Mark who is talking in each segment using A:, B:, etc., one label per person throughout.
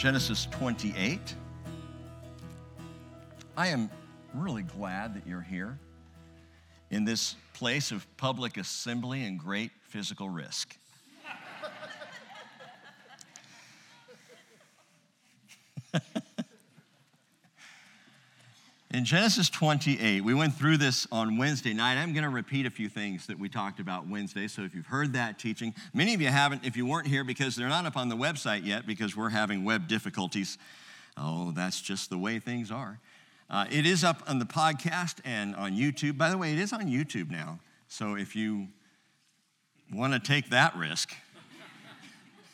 A: Genesis 28. I am really glad that you're here in this place of public assembly and great physical risk. In Genesis 28, we went through this on Wednesday night. I'm going to repeat a few things that we talked about Wednesday. So if you've heard that teaching, many of you haven't, if you weren't here because they're not up on the website yet because we're having web difficulties. Oh, that's just the way things are. Uh, it is up on the podcast and on YouTube. By the way, it is on YouTube now. So if you want to take that risk,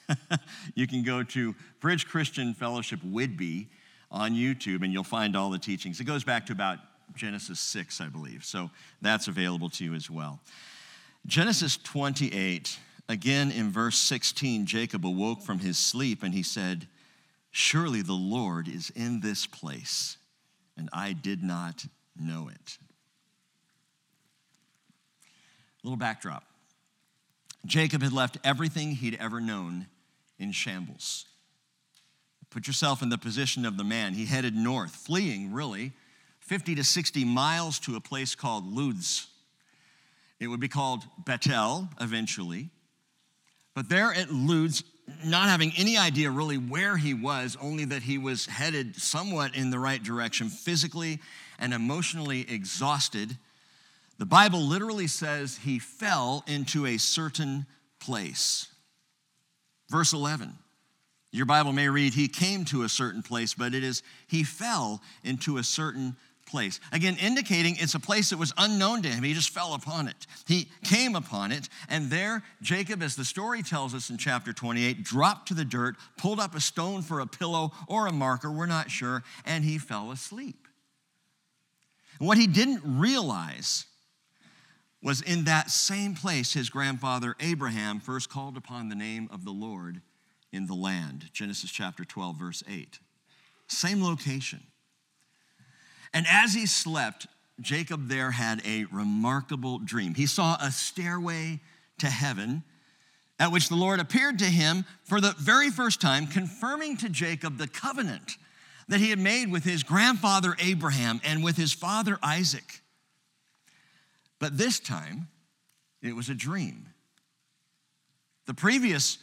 A: you can go to Bridge Christian Fellowship Whidbey on YouTube, and you'll find all the teachings. It goes back to about Genesis 6, I believe. So that's available to you as well. Genesis 28, again in verse 16, Jacob awoke from his sleep and he said, Surely the Lord is in this place, and I did not know it. A little backdrop Jacob had left everything he'd ever known in shambles. Put yourself in the position of the man. He headed north, fleeing really 50 to 60 miles to a place called Luz. It would be called Bethel eventually. But there at Luz, not having any idea really where he was, only that he was headed somewhat in the right direction, physically and emotionally exhausted, the Bible literally says he fell into a certain place. Verse 11 your Bible may read, He came to a certain place, but it is, He fell into a certain place. Again, indicating it's a place that was unknown to him. He just fell upon it. He came upon it, and there, Jacob, as the story tells us in chapter 28, dropped to the dirt, pulled up a stone for a pillow or a marker, we're not sure, and he fell asleep. what he didn't realize was in that same place his grandfather Abraham first called upon the name of the Lord in the land. Genesis chapter 12, verse 8. Same location. And as he slept, Jacob there had a remarkable dream. He saw a stairway to heaven at which the Lord appeared to him for the very first time, confirming to Jacob the covenant that he had made with his grandfather Abraham and with his father Isaac. But this time, it was a dream. The previous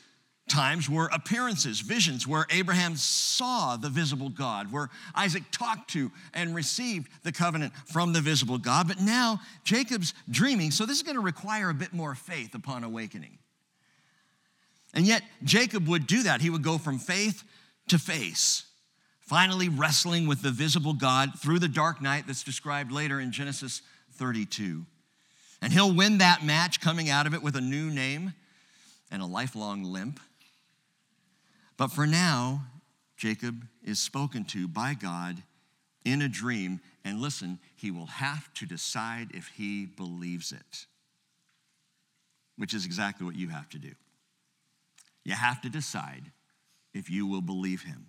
A: times were appearances, visions, where Abraham saw the visible God, where Isaac talked to and received the covenant from the visible God. But now Jacob's dreaming, so this is going to require a bit more faith upon awakening. And yet, Jacob would do that. He would go from faith to face, finally wrestling with the visible God through the dark night that's described later in Genesis 32. And he'll win that match, coming out of it with a new name and a lifelong limp. But for now, Jacob is spoken to by God in a dream. And listen, he will have to decide if he believes it, which is exactly what you have to do. You have to decide if you will believe him.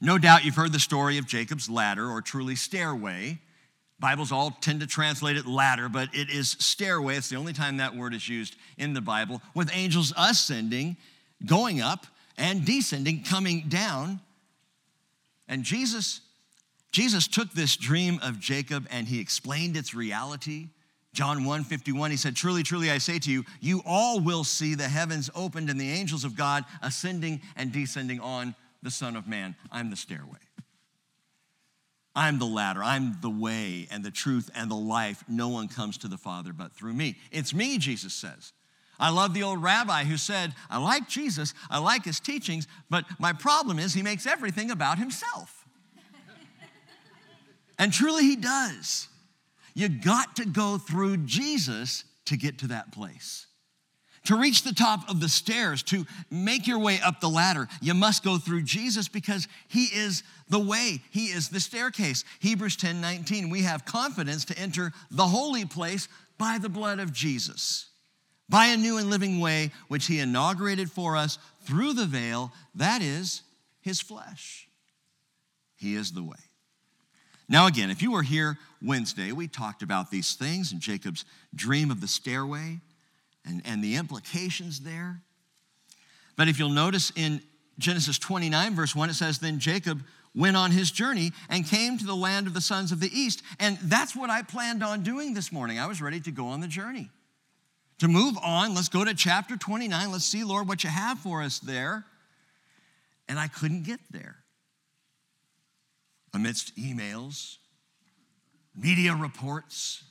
A: No doubt you've heard the story of Jacob's ladder, or truly stairway. Bibles all tend to translate it ladder, but it is stairway. It's the only time that word is used in the Bible, with angels ascending, going up, and descending, coming down. And Jesus, Jesus took this dream of Jacob and he explained its reality. John 1 51, he said, Truly, truly, I say to you, you all will see the heavens opened and the angels of God ascending and descending on the Son of Man. I'm the stairway. I'm the ladder. I'm the way and the truth and the life. No one comes to the Father but through me. It's me, Jesus says. I love the old rabbi who said, I like Jesus, I like his teachings, but my problem is he makes everything about himself. and truly, he does. You got to go through Jesus to get to that place. To reach the top of the stairs, to make your way up the ladder, you must go through Jesus because he is the way. He is the staircase. Hebrews 10 19, we have confidence to enter the holy place by the blood of Jesus by a new and living way which he inaugurated for us through the veil, that is his flesh. He is the way. Now, again, if you were here Wednesday, we talked about these things and Jacob's dream of the stairway and, and the implications there. But if you'll notice in Genesis 29, verse 1, it says, Then Jacob went on his journey and came to the land of the sons of the east. And that's what I planned on doing this morning. I was ready to go on the journey. To move on, let's go to chapter 29. Let's see, Lord, what you have for us there. And I couldn't get there. Amidst emails, media reports,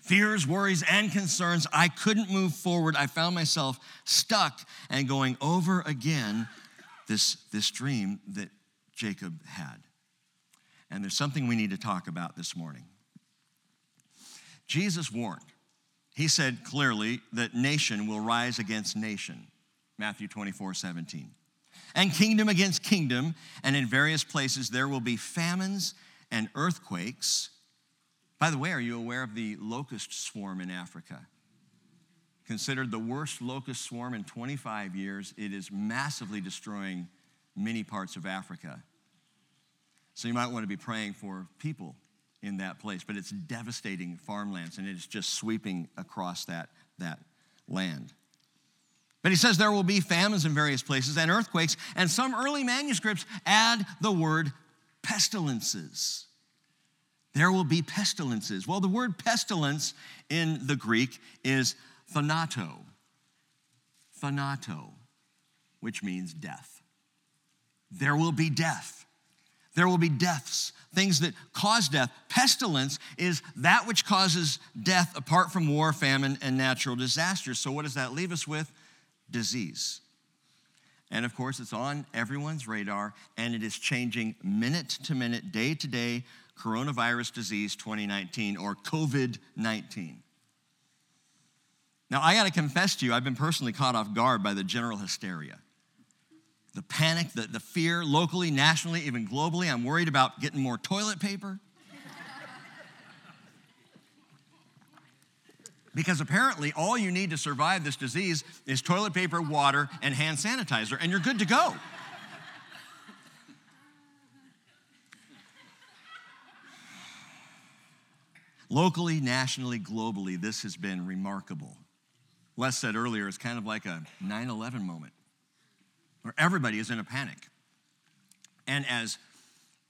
A: fears, worries, and concerns, I couldn't move forward. I found myself stuck and going over again this, this dream that Jacob had. And there's something we need to talk about this morning. Jesus warned. He said clearly that nation will rise against nation, Matthew 24, 17. And kingdom against kingdom, and in various places there will be famines and earthquakes. By the way, are you aware of the locust swarm in Africa? Considered the worst locust swarm in 25 years, it is massively destroying many parts of Africa. So you might want to be praying for people in that place, but it's devastating farmlands and it's just sweeping across that, that land. But he says there will be famines in various places and earthquakes, and some early manuscripts add the word pestilences. There will be pestilences. Well, the word pestilence in the Greek is thanato, thanato, which means death there will be death. There will be deaths, things that cause death. Pestilence is that which causes death apart from war, famine, and natural disasters. So, what does that leave us with? Disease. And of course, it's on everyone's radar and it is changing minute to minute, day to day coronavirus disease 2019 or COVID 19. Now, I got to confess to you, I've been personally caught off guard by the general hysteria the panic, the, the fear, locally, nationally, even globally. I'm worried about getting more toilet paper. because apparently, all you need to survive this disease is toilet paper, water, and hand sanitizer, and you're good to go. Locally, nationally, globally, this has been remarkable. Les said earlier, it's kind of like a 9 11 moment everybody is in a panic. And as,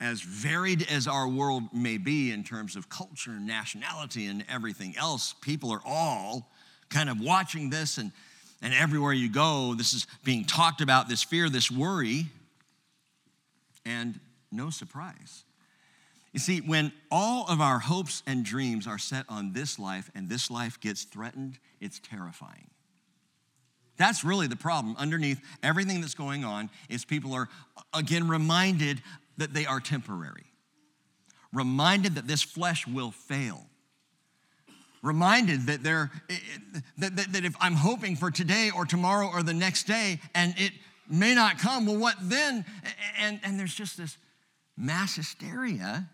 A: as varied as our world may be in terms of culture and nationality and everything else, people are all kind of watching this, and, and everywhere you go, this is being talked about this fear, this worry, and no surprise. You see, when all of our hopes and dreams are set on this life and this life gets threatened, it's terrifying. That's really the problem. Underneath everything that's going on is people are, again, reminded that they are temporary, reminded that this flesh will fail, reminded that, they're, eh, eh, that, that, that if I'm hoping for today or tomorrow or the next day and it may not come, well, what then? And, and there's just this mass hysteria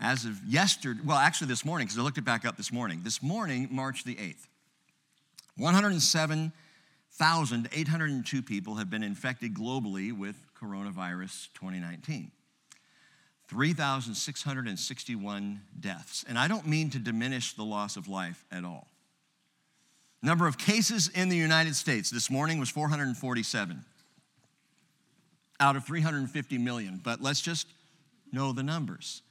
A: as of yesterday, well, actually this morning, because I looked it back up this morning. This morning, March the 8th. 107,802 people have been infected globally with coronavirus 2019. 3,661 deaths. And I don't mean to diminish the loss of life at all. Number of cases in the United States this morning was 447 out of 350 million, but let's just know the numbers.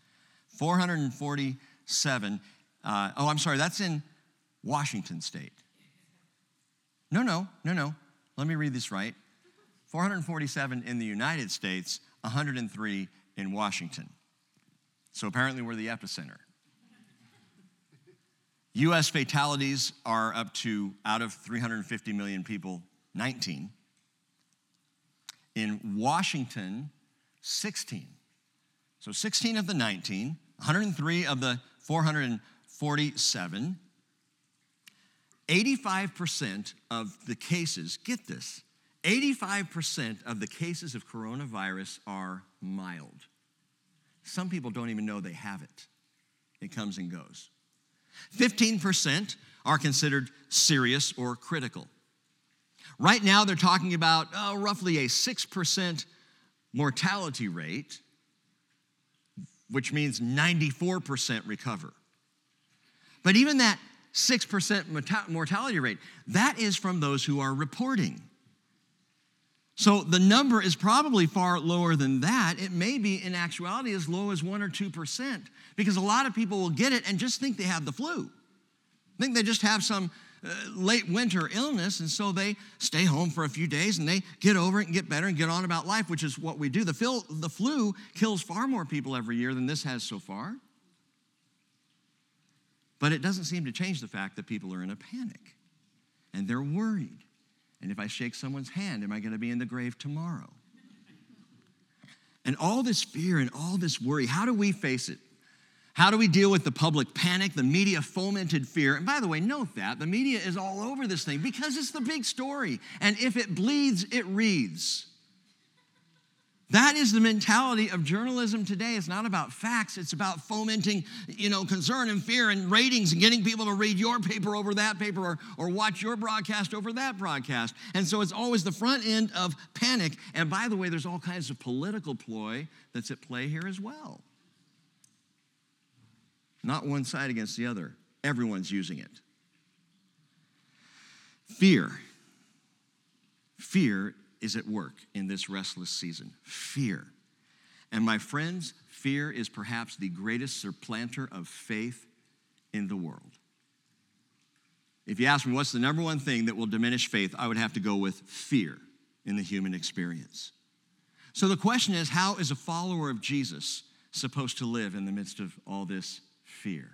A: 447, uh, oh, I'm sorry, that's in Washington state. No, no, no, no. Let me read this right 447 in the United States, 103 in Washington. So apparently we're the epicenter. US fatalities are up to, out of 350 million people, 19. In Washington, 16. So 16 of the 19, 103 of the 447. 85% of the cases, get this, 85% of the cases of coronavirus are mild. Some people don't even know they have it. It comes and goes. 15% are considered serious or critical. Right now, they're talking about oh, roughly a 6% mortality rate, which means 94% recover. But even that 6% mortality rate. That is from those who are reporting. So the number is probably far lower than that. It may be in actuality as low as 1 or 2% because a lot of people will get it and just think they have the flu. Think they just have some uh, late winter illness and so they stay home for a few days and they get over it and get better and get on about life, which is what we do. The, flu kills far more people every year than this has so far. But it doesn't seem to change the fact that people are in a panic and they're worried. And if I shake someone's hand, am I going to be in the grave tomorrow? And all this fear and all this worry, how do we face it? How do we deal with the public panic, the media fomented fear? And by the way, note that the media is all over this thing because it's the big story. And if it bleeds, it reads. That is the mentality of journalism today. It's not about facts, it's about fomenting, you know, concern and fear and ratings and getting people to read your paper over that paper or, or watch your broadcast over that broadcast. And so it's always the front end of panic. And by the way, there's all kinds of political ploy that's at play here as well. Not one side against the other. Everyone's using it. Fear. Fear is at work in this restless season fear. And my friends, fear is perhaps the greatest supplanter of faith in the world. If you ask me what's the number one thing that will diminish faith, I would have to go with fear in the human experience. So the question is how is a follower of Jesus supposed to live in the midst of all this fear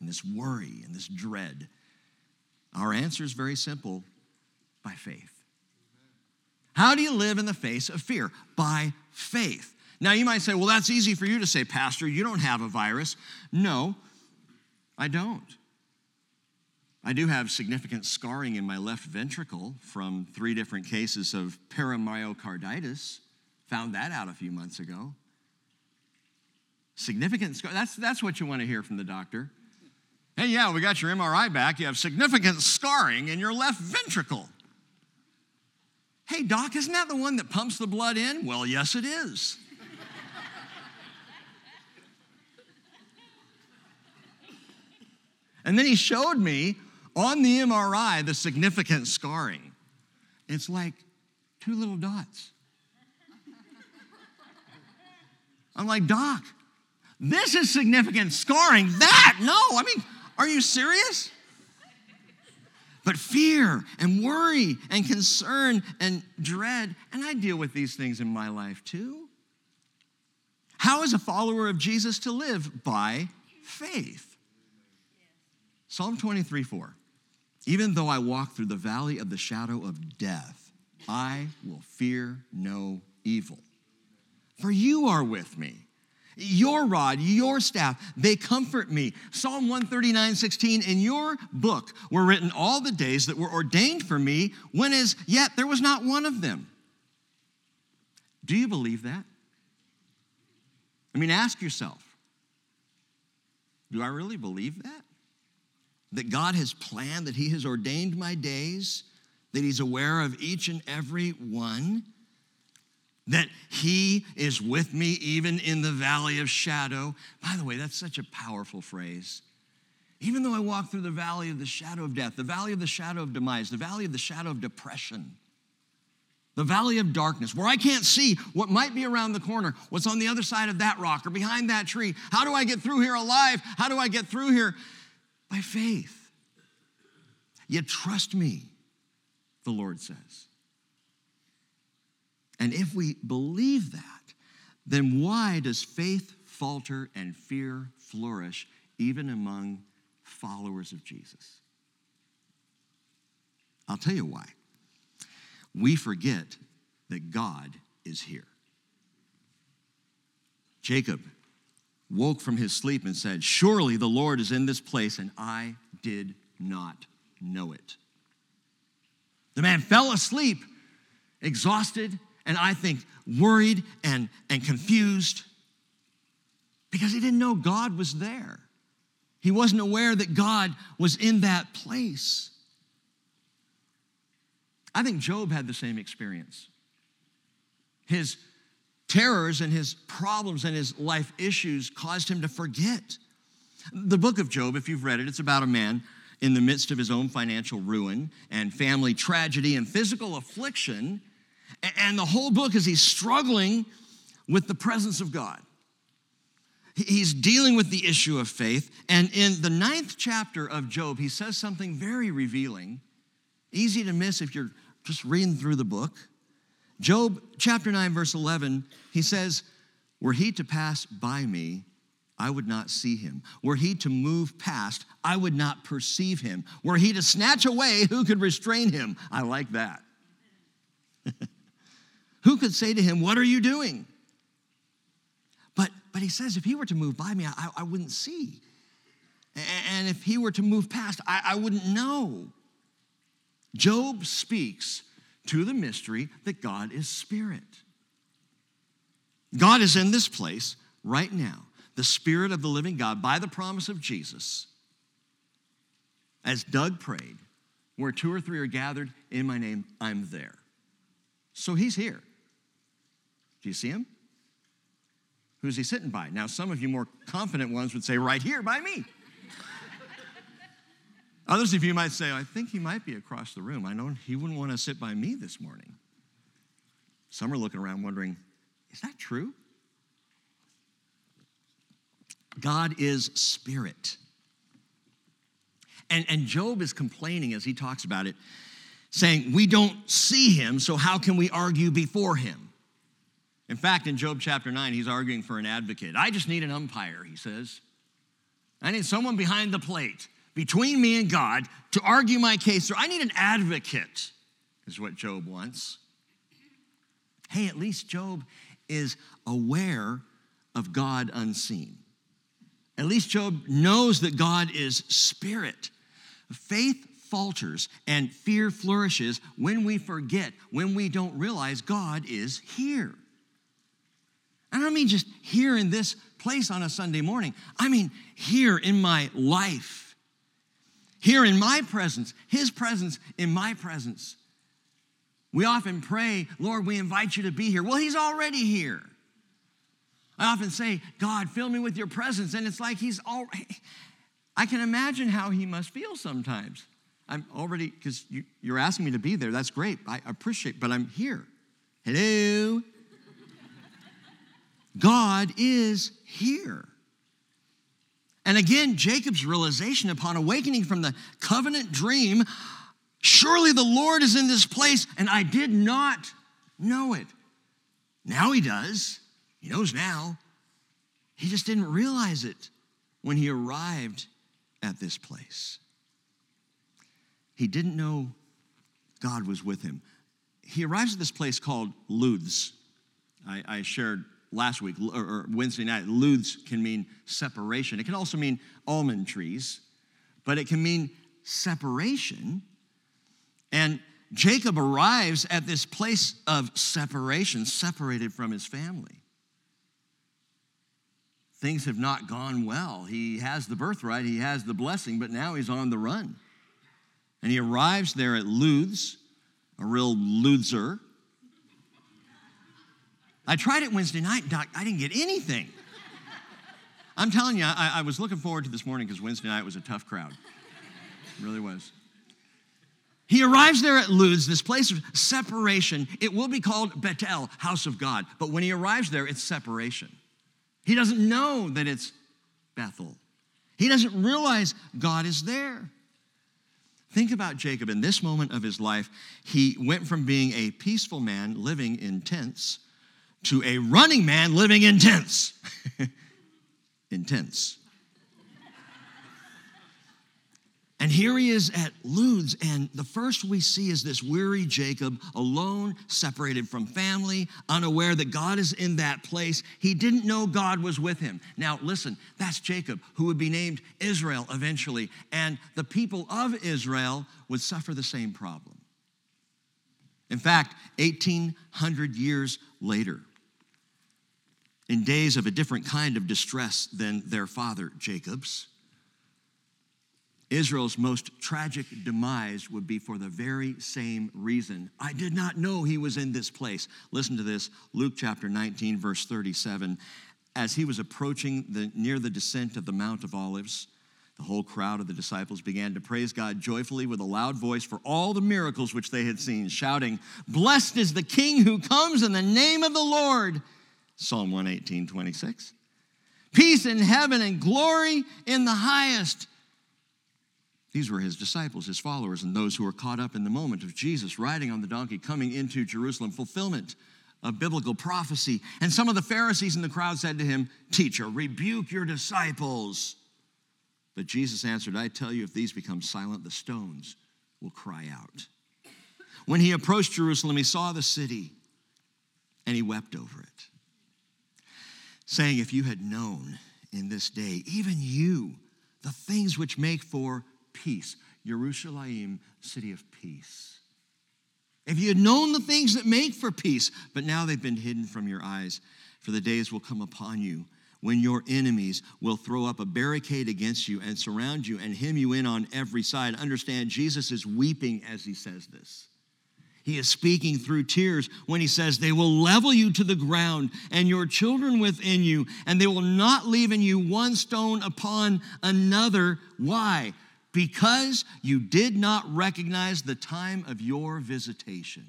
A: and this worry and this dread? Our answer is very simple by faith. How do you live in the face of fear? By faith. Now, you might say, well, that's easy for you to say, Pastor, you don't have a virus. No, I don't. I do have significant scarring in my left ventricle from three different cases of perimyocarditis. Found that out a few months ago. Significant scar. That's, that's what you want to hear from the doctor. Hey, yeah, we got your MRI back. You have significant scarring in your left ventricle. Hey, doc, isn't that the one that pumps the blood in? Well, yes, it is. and then he showed me on the MRI the significant scarring. It's like two little dots. I'm like, Doc, this is significant scarring. That, no, I mean, are you serious? But fear and worry and concern and dread. And I deal with these things in my life too. How is a follower of Jesus to live? By faith. Psalm 23 4. Even though I walk through the valley of the shadow of death, I will fear no evil. For you are with me. Your rod, your staff, they comfort me. Psalm 139, 16, in your book were written all the days that were ordained for me, when as yet there was not one of them. Do you believe that? I mean, ask yourself do I really believe that? That God has planned, that He has ordained my days, that He's aware of each and every one? That he is with me even in the valley of shadow. By the way, that's such a powerful phrase. Even though I walk through the valley of the shadow of death, the valley of the shadow of demise, the valley of the shadow of depression, the valley of darkness, where I can't see what might be around the corner, what's on the other side of that rock or behind that tree. How do I get through here alive? How do I get through here? By faith. You trust me, the Lord says. And if we believe that, then why does faith falter and fear flourish even among followers of Jesus? I'll tell you why. We forget that God is here. Jacob woke from his sleep and said, Surely the Lord is in this place, and I did not know it. The man fell asleep, exhausted and I think worried and, and confused because he didn't know God was there. He wasn't aware that God was in that place. I think Job had the same experience. His terrors and his problems and his life issues caused him to forget. The book of Job, if you've read it, it's about a man in the midst of his own financial ruin and family tragedy and physical affliction And the whole book is he's struggling with the presence of God. He's dealing with the issue of faith. And in the ninth chapter of Job, he says something very revealing, easy to miss if you're just reading through the book. Job chapter 9, verse 11, he says, Were he to pass by me, I would not see him. Were he to move past, I would not perceive him. Were he to snatch away, who could restrain him? I like that. Who could say to him, What are you doing? But, but he says, if he were to move by me, I, I wouldn't see. And if he were to move past, I, I wouldn't know. Job speaks to the mystery that God is spirit. God is in this place right now, the spirit of the living God, by the promise of Jesus. As Doug prayed, where two or three are gathered in my name, I'm there. So he's here. Do you see him? Who's he sitting by? Now, some of you more confident ones would say, right here by me. Others of you might say, I think he might be across the room. I know he wouldn't want to sit by me this morning. Some are looking around wondering, is that true? God is spirit. And, and Job is complaining as he talks about it, saying, We don't see him, so how can we argue before him? In fact, in Job chapter 9, he's arguing for an advocate. I just need an umpire, he says. I need someone behind the plate between me and God to argue my case. Or I need an advocate, is what Job wants. Hey, at least Job is aware of God unseen. At least Job knows that God is spirit. Faith falters and fear flourishes when we forget, when we don't realize God is here. I don't mean just here in this place on a Sunday morning. I mean here in my life. Here in my presence, His presence in my presence. We often pray, Lord, we invite you to be here. Well, He's already here. I often say, God, fill me with your presence. And it's like He's already, I can imagine how He must feel sometimes. I'm already, because you, you're asking me to be there. That's great. I appreciate, but I'm here. Hello. God is here. And again, Jacob's realization upon awakening from the covenant dream surely the Lord is in this place, and I did not know it. Now he does. He knows now. He just didn't realize it when he arrived at this place. He didn't know God was with him. He arrives at this place called Luz. I, I shared last week or Wednesday night, Luz can mean separation. It can also mean almond trees, but it can mean separation. And Jacob arrives at this place of separation, separated from his family. Things have not gone well. He has the birthright, he has the blessing, but now he's on the run. And he arrives there at Luz, a real loser, I tried it Wednesday night, Doc. I didn't get anything. I'm telling you, I, I was looking forward to this morning because Wednesday night was a tough crowd. It really was. He arrives there at Luz, this place of separation. It will be called Bethel, house of God. But when he arrives there, it's separation. He doesn't know that it's Bethel. He doesn't realize God is there. Think about Jacob in this moment of his life. He went from being a peaceful man living in tents to a running man living in tents. in tents. And here he is at Luz, and the first we see is this weary Jacob, alone, separated from family, unaware that God is in that place. He didn't know God was with him. Now, listen, that's Jacob, who would be named Israel eventually, and the people of Israel would suffer the same problem. In fact, 1,800 years later, in days of a different kind of distress than their father Jacob's. Israel's most tragic demise would be for the very same reason. I did not know he was in this place. Listen to this Luke chapter 19, verse 37. As he was approaching the, near the descent of the Mount of Olives, The whole crowd of the disciples began to praise God joyfully with a loud voice for all the miracles which they had seen, shouting, Blessed is the King who comes in the name of the Lord. Psalm 118, 26. Peace in heaven and glory in the highest. These were his disciples, his followers, and those who were caught up in the moment of Jesus riding on the donkey coming into Jerusalem, fulfillment of biblical prophecy. And some of the Pharisees in the crowd said to him, Teacher, rebuke your disciples. But Jesus answered, I tell you, if these become silent, the stones will cry out. When he approached Jerusalem, he saw the city and he wept over it, saying, If you had known in this day, even you, the things which make for peace, Jerusalem, city of peace. If you had known the things that make for peace, but now they've been hidden from your eyes, for the days will come upon you when your enemies will throw up a barricade against you and surround you and hem you in on every side. Understand, Jesus is weeping as he says this. He is speaking through tears when he says, They will level you to the ground and your children within you, and they will not leave in you one stone upon another. Why? Because you did not recognize the time of your visitation.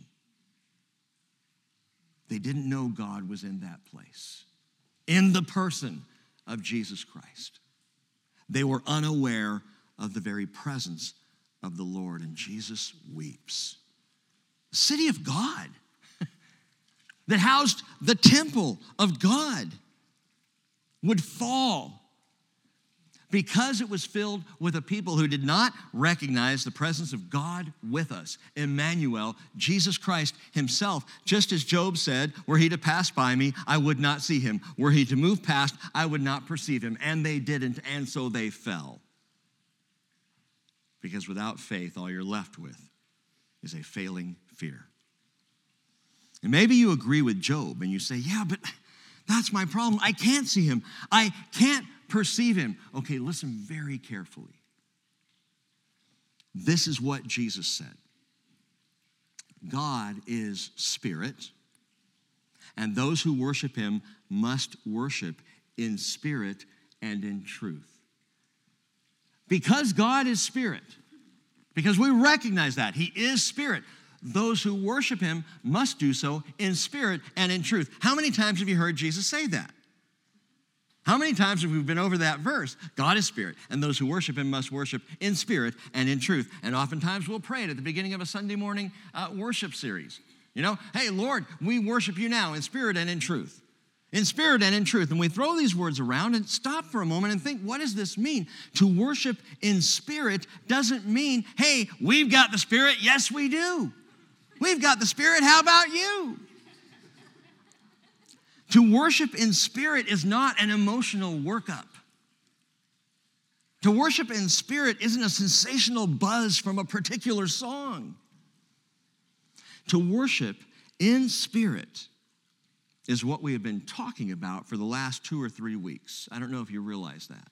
A: They didn't know God was in that place in the person of Jesus Christ. They were unaware of the very presence of the Lord, and Jesus weeps. City of God that housed the temple of God would fall because it was filled with a people who did not recognize the presence of God with us, Emmanuel, Jesus Christ himself. Just as Job said, Were he to pass by me, I would not see him. Were he to move past, I would not perceive him. And they didn't, and so they fell. Because without faith, all you're left with is a failing fear. And maybe you agree with Job and you say, Yeah, but that's my problem. I can't see him. I can't perceive him. Okay, listen very carefully. This is what Jesus said God is spirit, and those who worship him must worship in spirit and in truth. Because God is spirit, because we recognize that He is spirit, those who worship Him must do so in spirit and in truth. How many times have you heard Jesus say that? How many times have we been over that verse? God is spirit, and those who worship him must worship in spirit and in truth. And oftentimes we'll pray it at the beginning of a Sunday morning uh, worship series. You know, hey, Lord, we worship you now in spirit and in truth. In spirit and in truth. And we throw these words around and stop for a moment and think, what does this mean? To worship in spirit doesn't mean, hey, we've got the spirit. Yes, we do. We've got the spirit. How about you? To worship in spirit is not an emotional workup. To worship in spirit isn't a sensational buzz from a particular song. To worship in spirit is what we have been talking about for the last two or three weeks. I don't know if you realize that.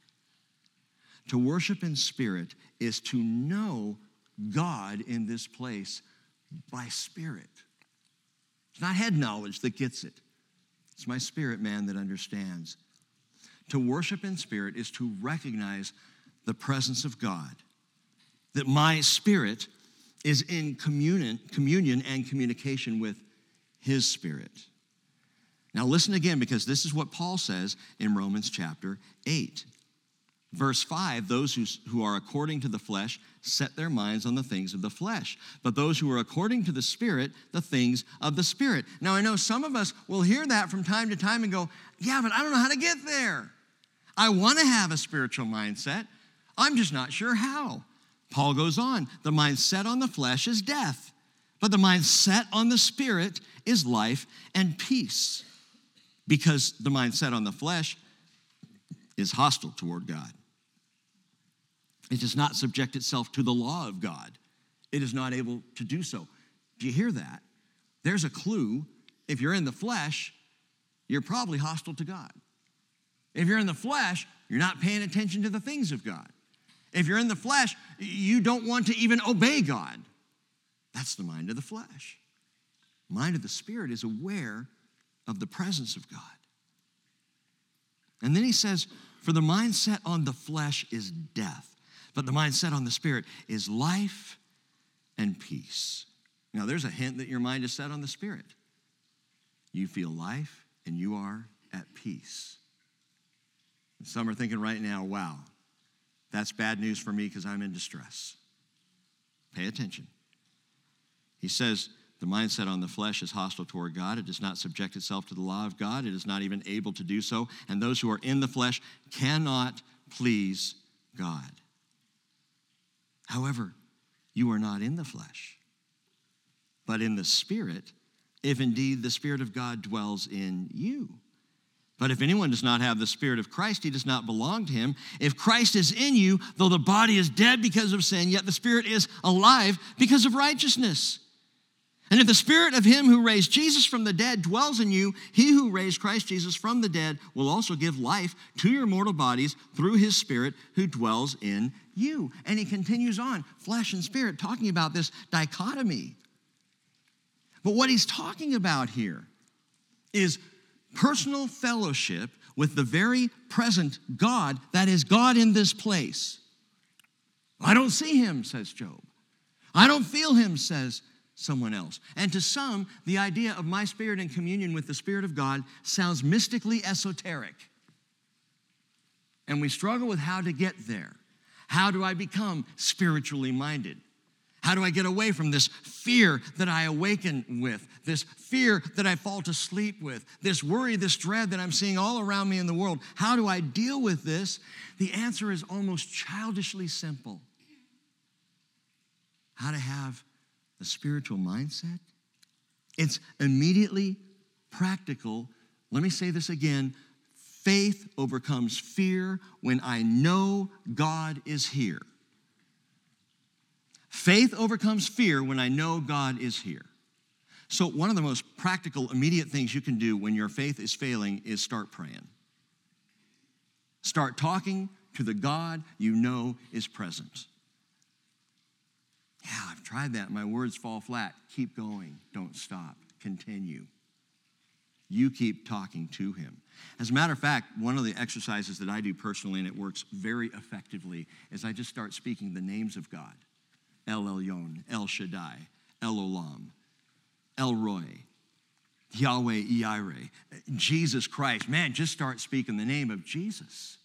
A: To worship in spirit is to know God in this place by spirit. It's not head knowledge that gets it. It's my spirit man that understands. To worship in spirit is to recognize the presence of God, that my spirit is in communion, communion and communication with his spirit. Now, listen again because this is what Paul says in Romans chapter 8. Verse 5 those who, who are according to the flesh set their minds on the things of the flesh, but those who are according to the Spirit, the things of the Spirit. Now, I know some of us will hear that from time to time and go, Yeah, but I don't know how to get there. I want to have a spiritual mindset, I'm just not sure how. Paul goes on the mind set on the flesh is death, but the mind set on the Spirit is life and peace. Because the mind set on the flesh is hostile toward God. It does not subject itself to the law of God. It is not able to do so. Do you hear that? There's a clue. If you're in the flesh, you're probably hostile to God. If you're in the flesh, you're not paying attention to the things of God. If you're in the flesh, you don't want to even obey God. That's the mind of the flesh. Mind of the spirit is aware of the presence of God. And then he says, For the mindset on the flesh is death. But the mind set on the Spirit is life and peace. Now, there's a hint that your mind is set on the Spirit. You feel life and you are at peace. And some are thinking right now, wow, that's bad news for me because I'm in distress. Pay attention. He says, the mindset on the flesh is hostile toward God. It does not subject itself to the law of God. It is not even able to do so. And those who are in the flesh cannot please God. However, you are not in the flesh, but in the Spirit, if indeed the Spirit of God dwells in you. But if anyone does not have the Spirit of Christ, he does not belong to him. If Christ is in you, though the body is dead because of sin, yet the Spirit is alive because of righteousness. And if the Spirit of him who raised Jesus from the dead dwells in you, he who raised Christ Jesus from the dead will also give life to your mortal bodies through his Spirit who dwells in you. And he continues on, flesh and spirit, talking about this dichotomy. But what he's talking about here is personal fellowship with the very present God that is God in this place. I don't see him, says Job. I don't feel him, says someone else. And to some, the idea of my spirit in communion with the Spirit of God sounds mystically esoteric. And we struggle with how to get there. How do I become spiritually minded? How do I get away from this fear that I awaken with, this fear that I fall to sleep with, this worry, this dread that I'm seeing all around me in the world? How do I deal with this? The answer is almost childishly simple. How to have the spiritual mindset? It's immediately practical. Let me say this again faith overcomes fear when I know God is here. Faith overcomes fear when I know God is here. So, one of the most practical, immediate things you can do when your faith is failing is start praying. Start talking to the God you know is present. Tried that. My words fall flat. Keep going. Don't stop. Continue. You keep talking to him. As a matter of fact, one of the exercises that I do personally, and it works very effectively, is I just start speaking the names of God El Elyon, El Shaddai, El Olam, El Roi, Yahweh Yireh, Jesus Christ. Man, just start speaking the name of Jesus.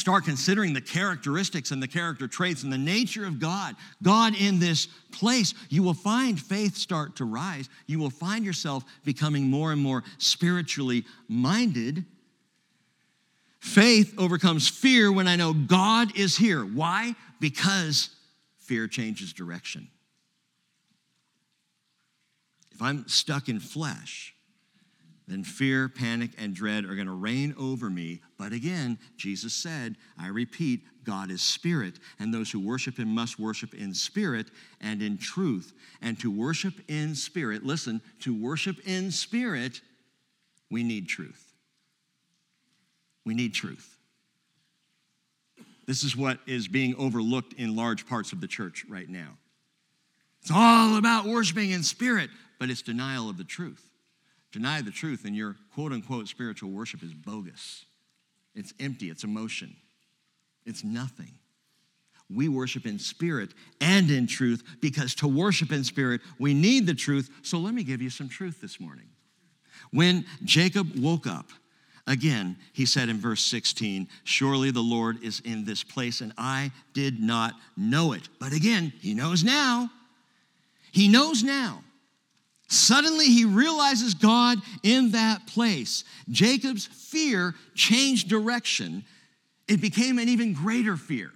A: Start considering the characteristics and the character traits and the nature of God, God in this place. You will find faith start to rise. You will find yourself becoming more and more spiritually minded. Faith overcomes fear when I know God is here. Why? Because fear changes direction. If I'm stuck in flesh, then fear, panic, and dread are going to reign over me. But again, Jesus said, I repeat, God is spirit, and those who worship him must worship in spirit and in truth. And to worship in spirit, listen, to worship in spirit, we need truth. We need truth. This is what is being overlooked in large parts of the church right now. It's all about worshiping in spirit, but it's denial of the truth deny the truth and your quote unquote spiritual worship is bogus. It's empty, it's emotion, it's nothing. We worship in spirit and in truth because to worship in spirit, we need the truth. So let me give you some truth this morning. When Jacob woke up, again, he said in verse 16, Surely the Lord is in this place, and I did not know it. But again, he knows now. He knows now. Suddenly he realizes God in that place. Jacob's fear changed direction. It became an even greater fear.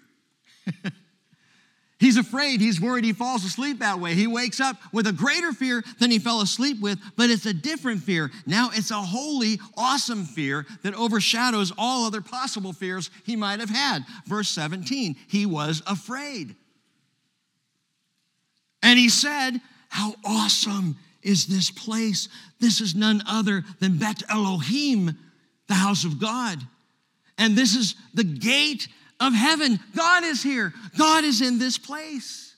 A: he's afraid, he's worried he falls asleep that way. He wakes up with a greater fear than he fell asleep with, but it's a different fear. Now it's a holy, awesome fear that overshadows all other possible fears he might have had. Verse 17, he was afraid. And he said, How awesome is this place. This is none other than Bet Elohim, the house of God. And this is the gate of heaven. God is here, God is in this place.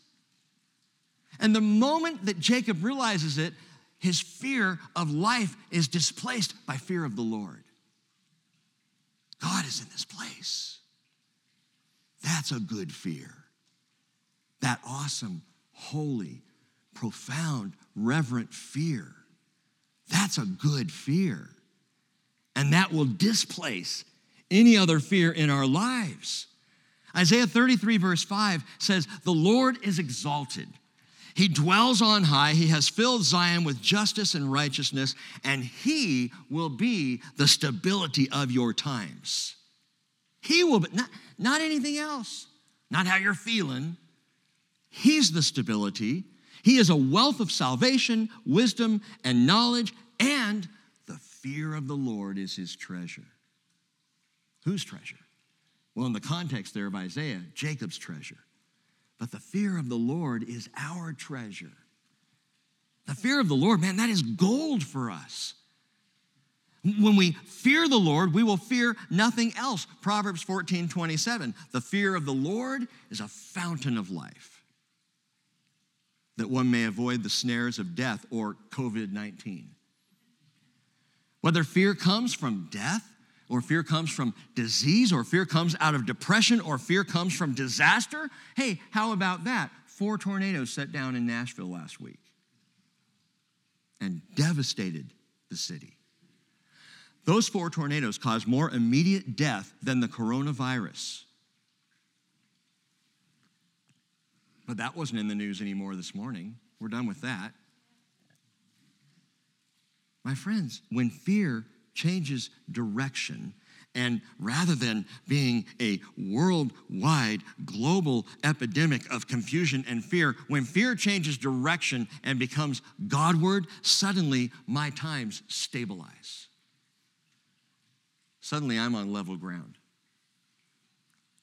A: And the moment that Jacob realizes it, his fear of life is displaced by fear of the Lord. God is in this place. That's a good fear. That awesome, holy, profound, reverent fear. That's a good fear. And that will displace any other fear in our lives. Isaiah 33, verse 5 says, The Lord is exalted. He dwells on high. He has filled Zion with justice and righteousness, and He will be the stability of your times. He will be, not, not anything else, not how you're feeling. He's the stability. He is a wealth of salvation, wisdom, and knowledge, and the fear of the Lord is his treasure. Whose treasure? Well, in the context there of Isaiah, Jacob's treasure. But the fear of the Lord is our treasure. The fear of the Lord, man, that is gold for us. When we fear the Lord, we will fear nothing else. Proverbs 14 27. The fear of the Lord is a fountain of life, that one may avoid the snares of death or COVID 19. Whether fear comes from death, or fear comes from disease, or fear comes out of depression, or fear comes from disaster, hey, how about that? Four tornadoes set down in Nashville last week and devastated the city. Those four tornadoes caused more immediate death than the coronavirus. But that wasn't in the news anymore this morning. We're done with that. My friends, when fear changes direction, and rather than being a worldwide, global epidemic of confusion and fear, when fear changes direction and becomes Godward, suddenly my times stabilize suddenly I'm on level ground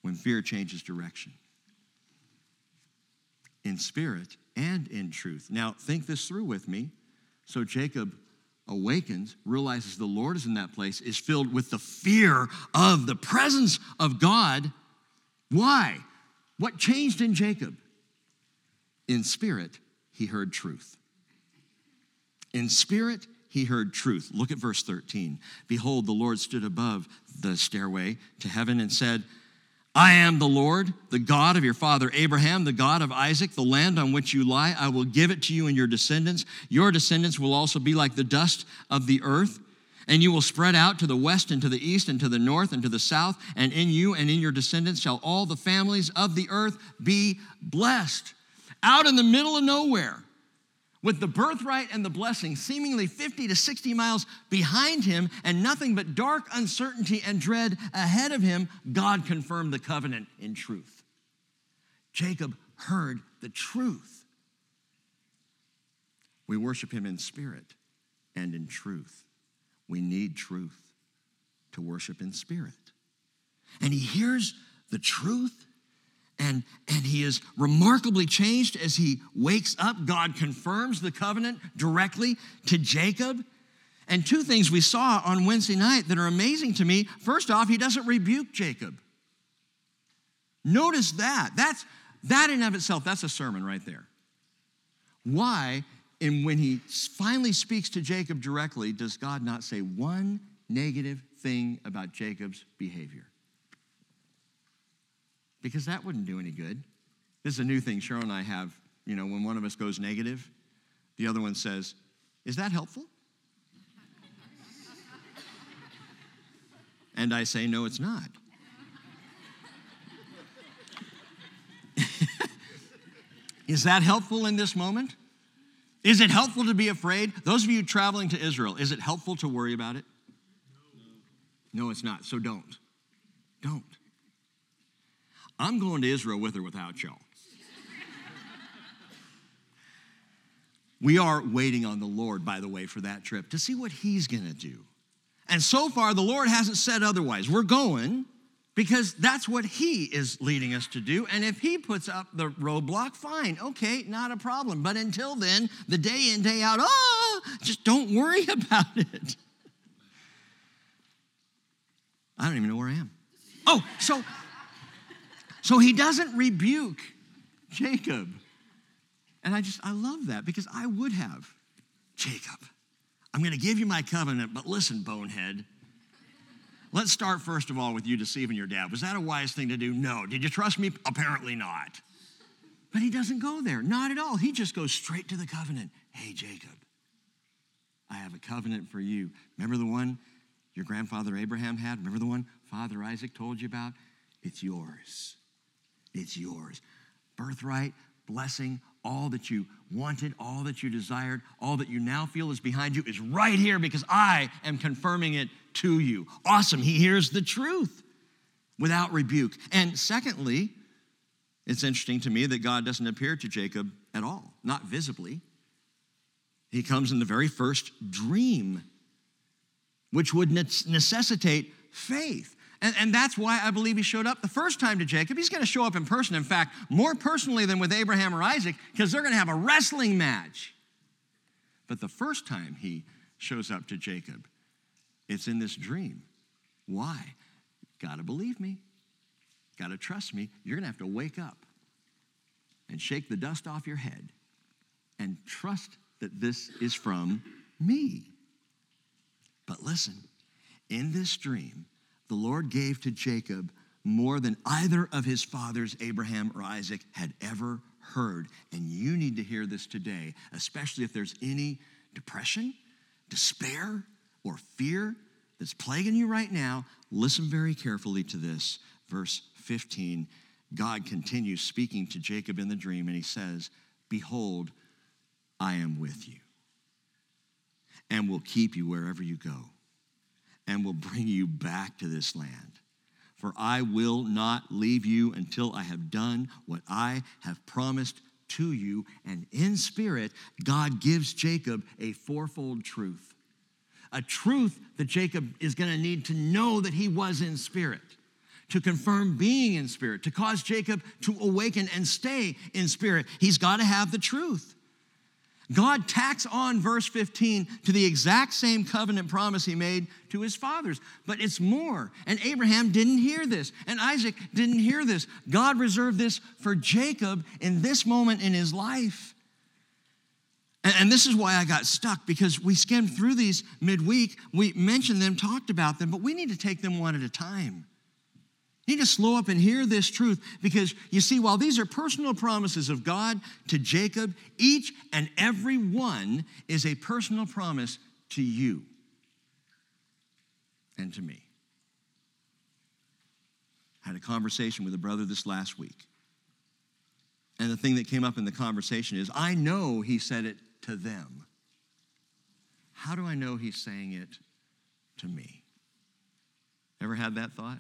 A: when fear changes direction in spirit and in truth. Now, think this through with me. So, Jacob awakens, realizes the Lord is in that place, is filled with the fear of the presence of God. Why? What changed in Jacob? In spirit, he heard truth. In spirit, he heard truth. Look at verse 13. Behold, the Lord stood above the stairway to heaven and said, I am the Lord, the God of your father Abraham, the God of Isaac, the land on which you lie. I will give it to you and your descendants. Your descendants will also be like the dust of the earth. And you will spread out to the west and to the east and to the north and to the south. And in you and in your descendants shall all the families of the earth be blessed. Out in the middle of nowhere, with the birthright and the blessing seemingly 50 to 60 miles behind him and nothing but dark uncertainty and dread ahead of him, God confirmed the covenant in truth. Jacob heard the truth. We worship him in spirit and in truth. We need truth to worship in spirit. And he hears the truth and, and he is remarkably changed as he wakes up. God confirms the covenant directly to Jacob. And two things we saw on Wednesday night that are amazing to me. First off, he doesn't rebuke Jacob. Notice that. That's that in of itself, that's a sermon right there. Why, and when he finally speaks to Jacob directly, does God not say one negative thing about Jacob's behavior? Because that wouldn't do any good. This is a new thing Cheryl and I have. You know, when one of us goes negative, the other one says, Is that helpful? and I say, No, it's not. is that helpful in this moment? Is it helpful to be afraid? Those of you traveling to Israel, is it helpful to worry about it? No, it's not. So don't. Don't. I'm going to Israel with or without y'all. we are waiting on the Lord, by the way, for that trip to see what He's going to do. And so far, the Lord hasn't said otherwise. We're going because that's what He is leading us to do. And if He puts up the roadblock, fine, okay, not a problem. But until then, the day in, day out, oh, just don't worry about it. I don't even know where I am. Oh, so so he doesn't rebuke Jacob. And I just, I love that because I would have. Jacob, I'm going to give you my covenant, but listen, bonehead, let's start first of all with you deceiving your dad. Was that a wise thing to do? No. Did you trust me? Apparently not. But he doesn't go there, not at all. He just goes straight to the covenant. Hey, Jacob, I have a covenant for you. Remember the one your grandfather Abraham had? Remember the one Father Isaac told you about? It's yours. It's yours. Birthright, blessing, all that you wanted, all that you desired, all that you now feel is behind you is right here because I am confirming it to you. Awesome. He hears the truth without rebuke. And secondly, it's interesting to me that God doesn't appear to Jacob at all, not visibly. He comes in the very first dream, which would necessitate faith. And, and that's why I believe he showed up the first time to Jacob. He's going to show up in person, in fact, more personally than with Abraham or Isaac, because they're going to have a wrestling match. But the first time he shows up to Jacob, it's in this dream. Why? Got to believe me. Got to trust me. You're going to have to wake up and shake the dust off your head and trust that this is from me. But listen, in this dream, the Lord gave to Jacob more than either of his fathers, Abraham or Isaac, had ever heard. And you need to hear this today, especially if there's any depression, despair, or fear that's plaguing you right now. Listen very carefully to this. Verse 15 God continues speaking to Jacob in the dream, and he says, Behold, I am with you and will keep you wherever you go and will bring you back to this land. For I will not leave you until I have done what I have promised to you. And in spirit, God gives Jacob a fourfold truth. A truth that Jacob is going to need to know that he was in spirit, to confirm being in spirit, to cause Jacob to awaken and stay in spirit. He's got to have the truth. God tacks on verse 15 to the exact same covenant promise he made to his fathers. But it's more. And Abraham didn't hear this, and Isaac didn't hear this. God reserved this for Jacob in this moment in his life. And, this is why I got stuck because we skimmed through these midweek. We mentioned them, talked about them, but we need to take them one at a time. You need to slow up and hear this truth because you see, while these are personal promises of God to Jacob, each and every one is a personal promise to you and to me. I had a conversation with a brother this last week. And the thing that came up in the conversation is I know he said it to them. How do I know he's saying it to me? Ever had that thought?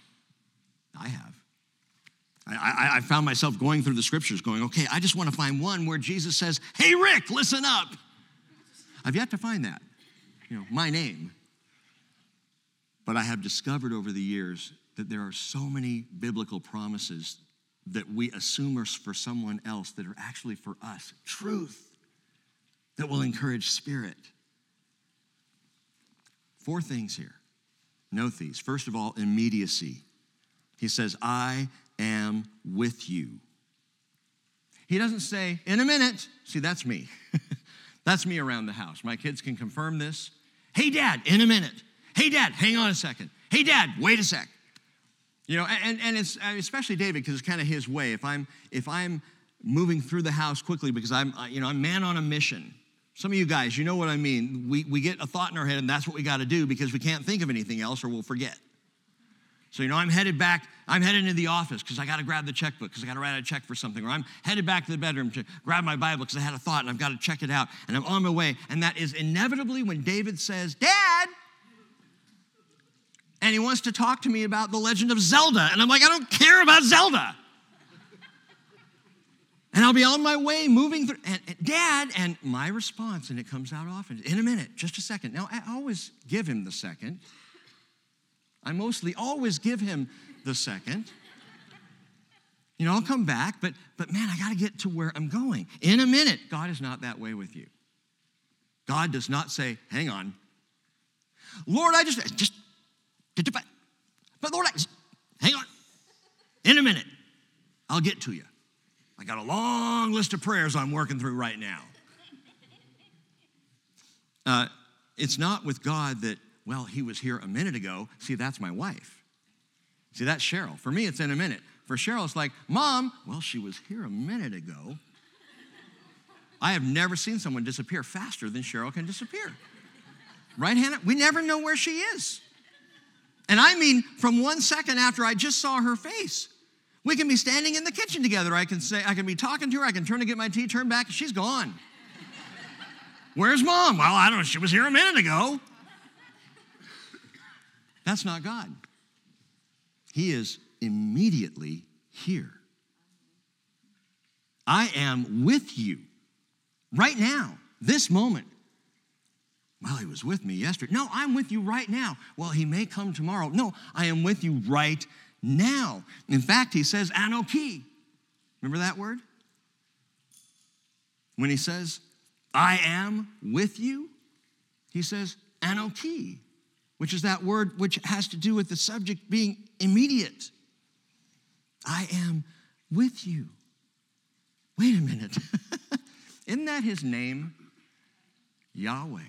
A: I have. I, I, found myself going through the scriptures going, okay, I just want to find one where Jesus says, hey, Rick, listen up. I've yet to find that, you know, my name. But I have discovered over the years that there are so many biblical promises that we assume are for someone else that are actually for us. Truth that will encourage spirit. Four things here. Note these. First of all, immediacy. He says, I am with you. He doesn't say, in a minute. See, that's me. that's me around the house. My kids can confirm this. Hey, dad, in a minute. Hey, dad, hang on a second. Hey, dad, wait a sec. You know, and, and it's uh, especially David because it's kind of his way. If I'm if I'm moving through the house quickly because I'm uh, you know I'm man on a mission. Some of you guys, you know what I mean. We we get a thought in our head and that's what we got to do because we can't think of anything else or we'll forget. So, you know, I'm headed back, I'm headed into the office because I got to grab the checkbook because I got to write a check for something. Or I'm headed back to the bedroom to grab my Bible because I had a thought and I've got to check it out. And I'm on my way. And that is inevitably when David says, Dad, and he wants to talk to me about the legend of Zelda. And I'm like, I don't care about Zelda. and I'll be on my way moving through, and, and, Dad, and my response, and it comes out often, in a minute, just a second. Now, I always give him the second I mostly always give him the second. You know, I'll come back, but but man, I got to get to where I'm going. In a minute, God is not that way with you. God does not say, "Hang on." Lord, I just just but Lord, I, hang on. In a minute, I'll get to you. I got a long list of prayers I'm working through right now. Uh, it's not with God that Well, he was here a minute ago. See, that's my wife. See, that's Cheryl. For me, it's in a minute. For Cheryl, it's like, Mom, well, she was here a minute ago. I have never seen someone disappear faster than Cheryl can disappear. Right, Hannah? We never know where she is. And I mean, from one second after I just saw her face, we can be standing in the kitchen together. I can say, I can be talking to her, I can turn to get my tea, turn back, and she's gone. Where's mom? Well, I don't know. She was here a minute ago. That's not God. He is immediately here. I am with you right now, this moment. Well, he was with me yesterday. No, I'm with you right now. Well, he may come tomorrow. No, I am with you right now. In fact, he says anoki. Remember that word? When he says, I am with you, he says anoki, which is that word which has to do with the subject being immediate. I am with you. Wait a minute. Isn't that his name? Yahweh.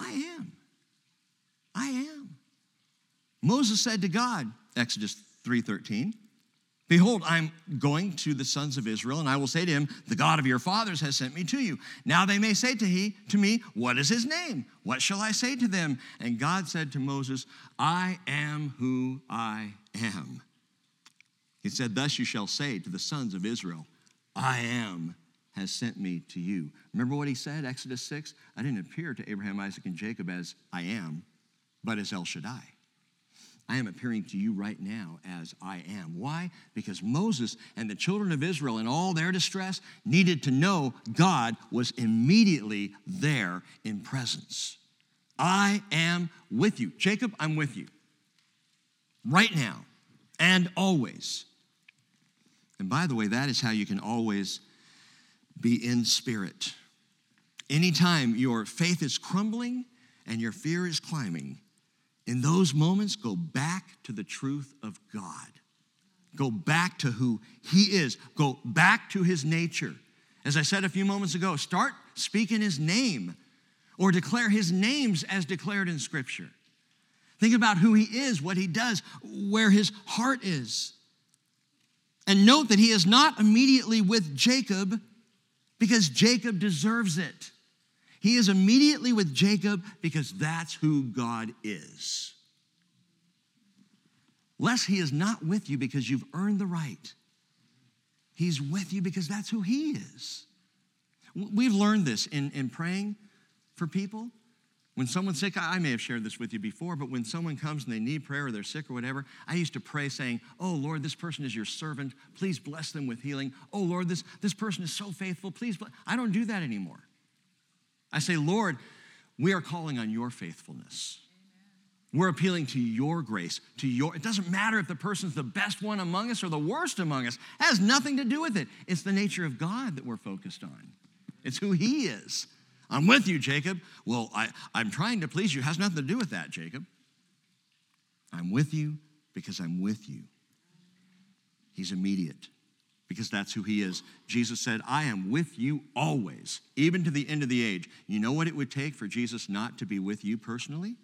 A: I am. I am. Moses said to God, Exodus 3:13, Behold, I'm going to the sons of Israel, and I will say to him, The God of your fathers has sent me to you. Now they may say to, he, to me, What is his name? What shall I say to them? And God said to Moses, I am who I am. He said, Thus you shall say to the sons of Israel, I am has sent me to you. Remember what he said, Exodus 6? I didn't appear to Abraham, Isaac, and Jacob as I am, but as El Shaddai. I am appearing to you right now as I am. Why? Because Moses and the children of Israel, in all their distress, needed to know God was immediately there in presence. I am with you. Jacob, I'm with you. Right now and always. And by the way, that is how you can always be in spirit. Anytime your faith is crumbling and your fear is climbing, in those moments, go back to the truth of God. Go back to who He is. Go back to His nature. As I said a few moments ago, start speaking His name or declare His names as declared in Scripture. Think about who He is, what He does, where His heart is. And note that he is not immediately with Jacob because Jacob deserves it. He is immediately with Jacob because that's who God is. Lest he is not with you because you've earned the right. He's with you because that's who he is. We've learned this in, in praying for people. When someone's sick, I may have shared this with you before, but when someone comes and they need prayer or they're sick or whatever, I used to pray saying, Oh Lord, this person is your servant. Please bless them with healing. Oh Lord, this, this person is so faithful. Please, bless. I don't do that anymore. I say, Lord, we are calling on your faithfulness. We're appealing to your grace, to your, it doesn't matter if the person's the best one among us or the worst among us. It has nothing to do with it. It's the nature of God that we're focused on. It's who he is. I'm with you, Jacob. Well, I, I'm trying to please you. It has nothing to do with that, Jacob. I'm with you because I'm with you. He's immediate because that's who he is. Jesus said, I am with you always, even to the end of the age. You know what it would take for Jesus not to be with you personally?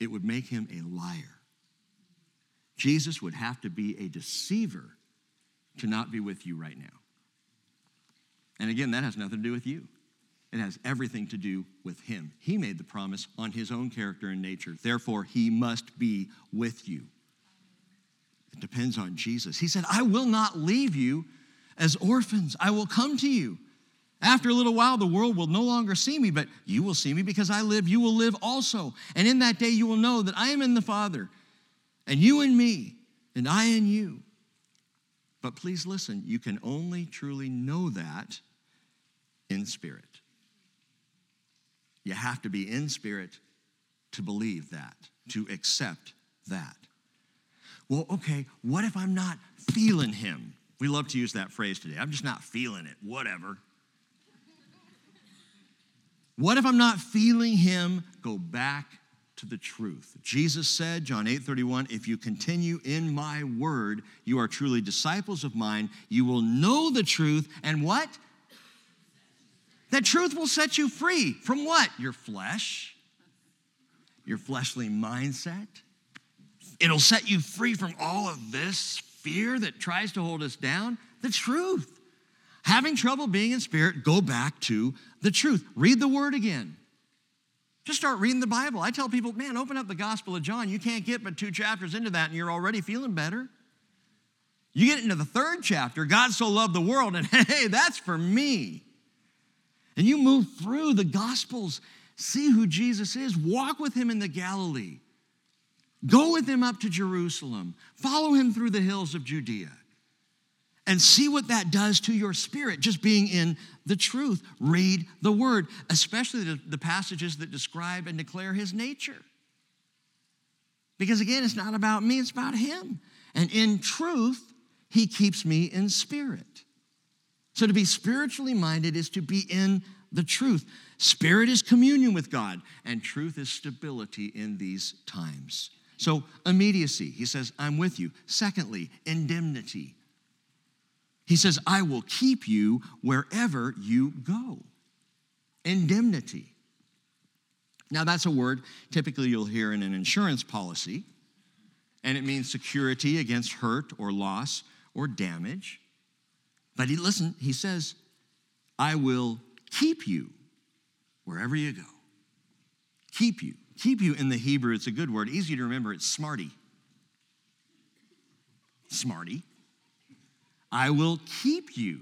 A: It would make him a liar. Jesus would have to be a deceiver to not be with you right now. And again, that has nothing to do with you. It has everything to do with him. He made the promise on his own character and nature. Therefore, he must be with you. It depends on Jesus. He said, I will not leave you as orphans, I will come to you. After a little while, the world will no longer see me, but you will see me because I live. You will live also. And in that day, you will know that I am in the Father, and you in me, and I in you. But please listen, you can only truly know that in spirit. You have to be in spirit to believe that, to accept that. Well, okay, what if I'm not feeling him? We love to use that phrase today. I'm just not feeling it, whatever. What if I'm not feeling him? Go back to the truth. Jesus said, John 8 31, if you continue in my word, you are truly disciples of mine. You will know the truth, and what? That truth will set you free from what? Your flesh. your fleshly mindset. It'll set you free from all of this fear that tries to hold us down. The truth. Having trouble being in spirit, go back to the truth. Read the word again. Just start reading the Bible. I tell people, man, open up the Gospel of John. You can't get but two chapters into that, and you're already feeling better. You get into the third chapter, God so loved the world, and hey, that's for me. And you move through the Gospels, see who Jesus is, walk with him in the Galilee, go with him up to Jerusalem, follow him through the hills of Judea and see what that does to your spirit, just being in the truth. Read the word, especially the, the, passages that describe and declare his nature. Because again, it's not about me, it's about him. And in truth, he keeps me in spirit. So to be spiritually minded is to be in the truth. Spirit is communion with God, and truth is stability in these times. So, immediacy, he says, I'm with you. Secondly, indemnity. He says, I will keep you wherever you go. Indemnity. Now, that's a word typically you'll hear in an insurance policy, and it means security against hurt or loss or damage. But he, listen, he says, I will keep you wherever you go. Keep you. Keep you in the Hebrew, it's a good word, easy to remember, it's smarty. Smarty. I will keep you.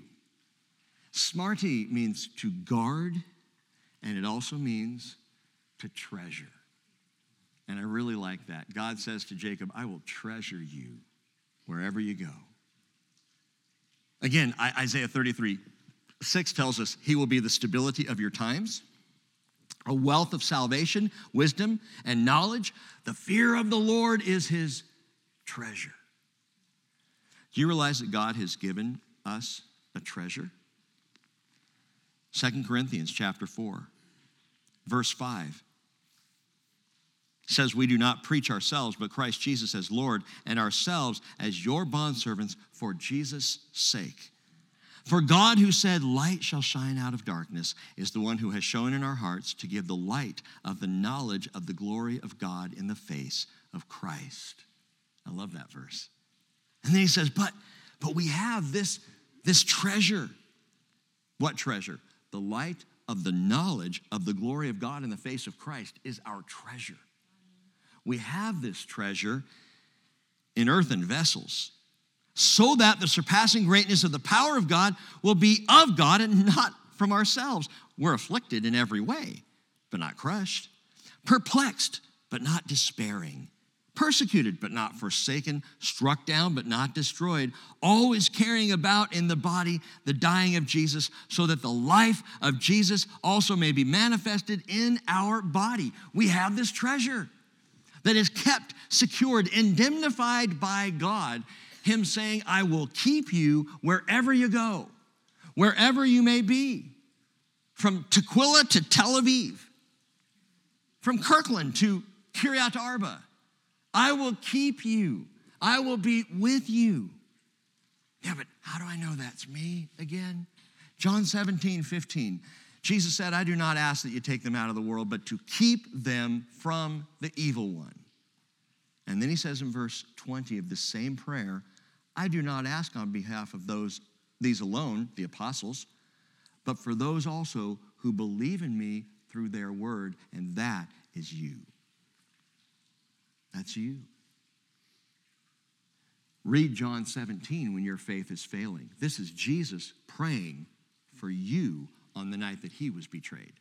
A: Smarty means to guard, and it also means to treasure. And I really like that. God says to Jacob, I will treasure you wherever you go. Again, Isaiah 33 6 tells us he will be the stability of your times, a wealth of salvation, wisdom, and knowledge. The fear of the Lord is his treasure. Do you realize that God has given us a treasure? Second Corinthians chapter 4, verse 5 says, We do not preach ourselves, but Christ Jesus as Lord, and ourselves as your bondservants for Jesus' sake. For God, who said, Light shall shine out of darkness, is the one who has shown in our hearts to give the light of the knowledge of the glory of God in the face of Christ. I love that verse. And then he says, but, but we have this, this treasure. What treasure? The light of the knowledge of the glory of God in the face of Christ is our treasure. We have this treasure in earthen vessels so that the surpassing greatness of the power of God will be of God and not from ourselves. We're afflicted in every way, but not crushed, perplexed, but not despairing persecuted but not forsaken, struck down but not destroyed, always carrying about in the body the dying of Jesus, so that the life of Jesus also may be manifested in our body. We have this treasure that is kept, secured, indemnified by God. Him saying, I will keep you wherever you go, wherever you may be, from Tukwila to Tel Aviv, from Kirkland to Kiryat Arba I will keep you. I will be with you. Yeah, but how do I know that's me again? John 17, 15. Jesus said, I do not ask that you take them out of the world, but to keep them from the evil one. And then he says in verse 20 of the same prayer, I do not ask on behalf of those, these alone, the apostles, but for those also who believe in me through their word, and that is you. That's you. Read John 17 when your faith is failing. This is Jesus praying for you on the night that he was betrayed.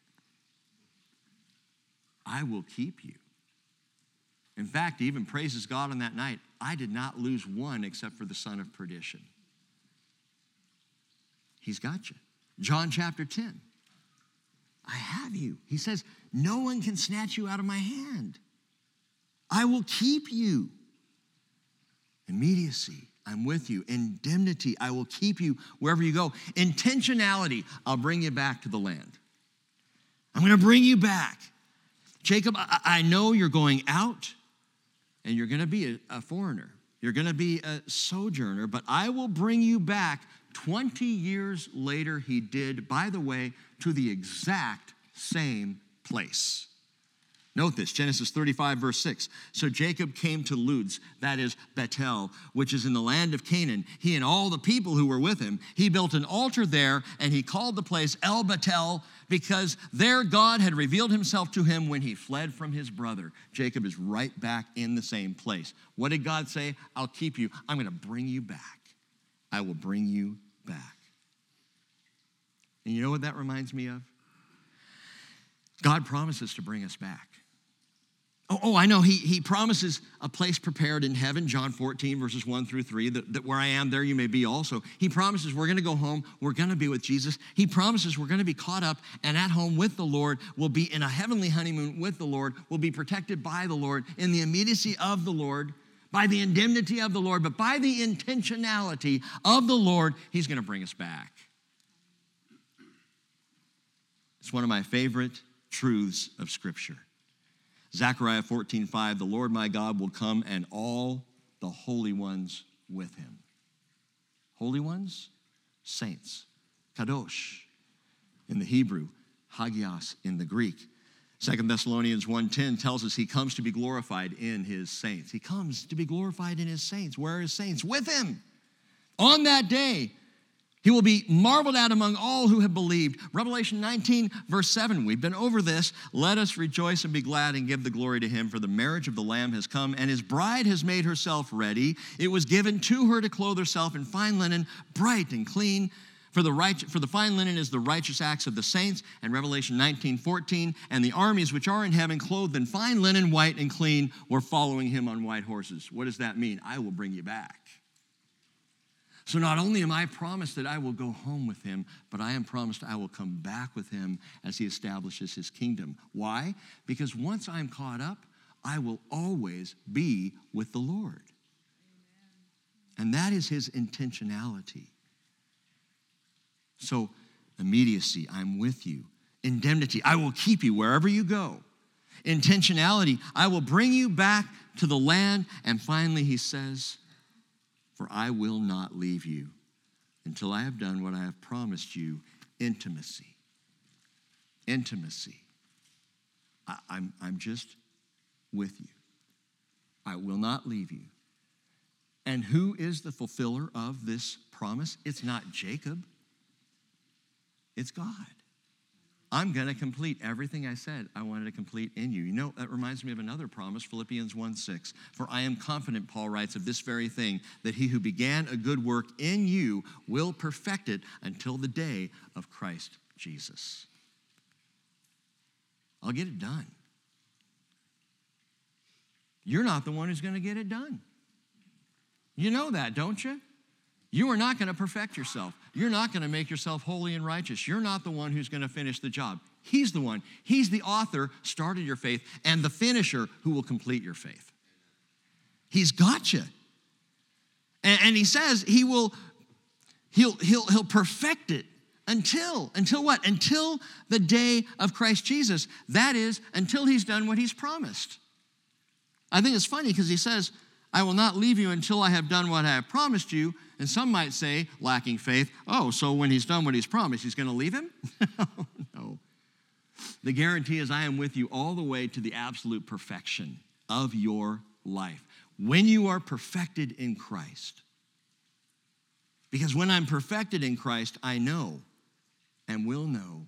A: I will keep you. In fact, he even praises God on that night. I did not lose one except for the son of perdition. He's got you. John chapter 10. I have you. He says, No one can snatch you out of my hand. I will keep you. Immediacy, I'm with you. Indemnity, I will keep you wherever you go. Intentionality, I'll bring you back to the land. I'm going to bring you back. Jacob, I know you're going out and you're going to be a, foreigner. You're going to be a sojourner, but I will bring you back 20 years later, he did, by the way, to the exact same place. Note this Genesis 35, verse 6. So Jacob came to Luz, that is Bethel, which is in the land of Canaan. He and all the people who were with him. He built an altar there, and he called the place El Bethel because there God had revealed himself to him when he fled from his brother. Jacob is right back in the same place. What did God say? I'll keep you. I'm going to bring you back. I will bring you back. And you know what that reminds me of? God promises to bring us back. Oh, oh, I know. He, he promises a place prepared in heaven, John 14, verses 1 through 3, that, that where I am, there you may be also. He promises we're going to go home. We're going to be with Jesus. He promises we're going to be caught up and at home with the Lord. We'll be in a heavenly honeymoon with the Lord. We'll be protected by the Lord in the immediacy of the Lord, by the indemnity of the Lord, but by the intentionality of the Lord, He's going to bring us back. It's one of my favorite truths of Scripture. Zechariah 14, 5, the Lord my God will come and all the holy ones with him. Holy ones? Saints. Kadosh in the Hebrew, Hagios in the Greek. Second Thessalonians 1:10 tells us he comes to be glorified in his saints. He comes to be glorified in his saints. Where are his saints? With him. On that day, he will be marveled at among all who have believed. Revelation 19, verse 7. We've been over this. Let us rejoice and be glad and give the glory to him, for the marriage of the Lamb has come, and his bride has made herself ready. It was given to her to clothe herself in fine linen, bright and clean. For the, right, for the fine linen is the righteous acts of the saints, and Revelation 19, 14, and the armies which are in heaven, clothed in fine linen, white and clean, were following him on white horses. What does that mean? I will bring you back. So not only am I promised that I will go home with him, but I am promised I will come back with him as he establishes his kingdom. Why? Because once I'm caught up, I will always be with the Lord. And that is his intentionality. So, immediacy, I'm with you. Indemnity, I will keep you wherever you go. Intentionality, I will bring you back to the land. And finally, he says, for I will not leave you until I have done what I have promised you intimacy. Intimacy. I, I'm, I'm just with you. I will not leave you. And who is the fulfiller of this promise? It's not Jacob, it's God. I'm going to complete everything I said I wanted to complete in you. You know, that reminds me of another promise, Philippians 1 6. For I am confident, Paul writes, of this very thing, that he who began a good work in you will perfect it until the day of Christ Jesus. I'll get it done. You're not the one who's going to get it done. You know that, don't you? You are not going to perfect yourself. You're not going to make yourself holy and righteous. You're not the one who's going to finish the job. He's the one. He's the author, started your faith, and the finisher who will complete your faith. He's got you. And, and he says he will, he'll, he'll, he'll perfect it until, until what? Until the day of Christ Jesus. That is, until he's done what he's promised. I think it's funny because he says, I will not leave you until I have done what I have promised you. And some might say, lacking faith, oh, so when he's done what he's promised, he's going to leave him? no. The guarantee is, I am with you all the way to the absolute perfection of your life. When you are perfected in Christ, because when I'm perfected in Christ, I know and will know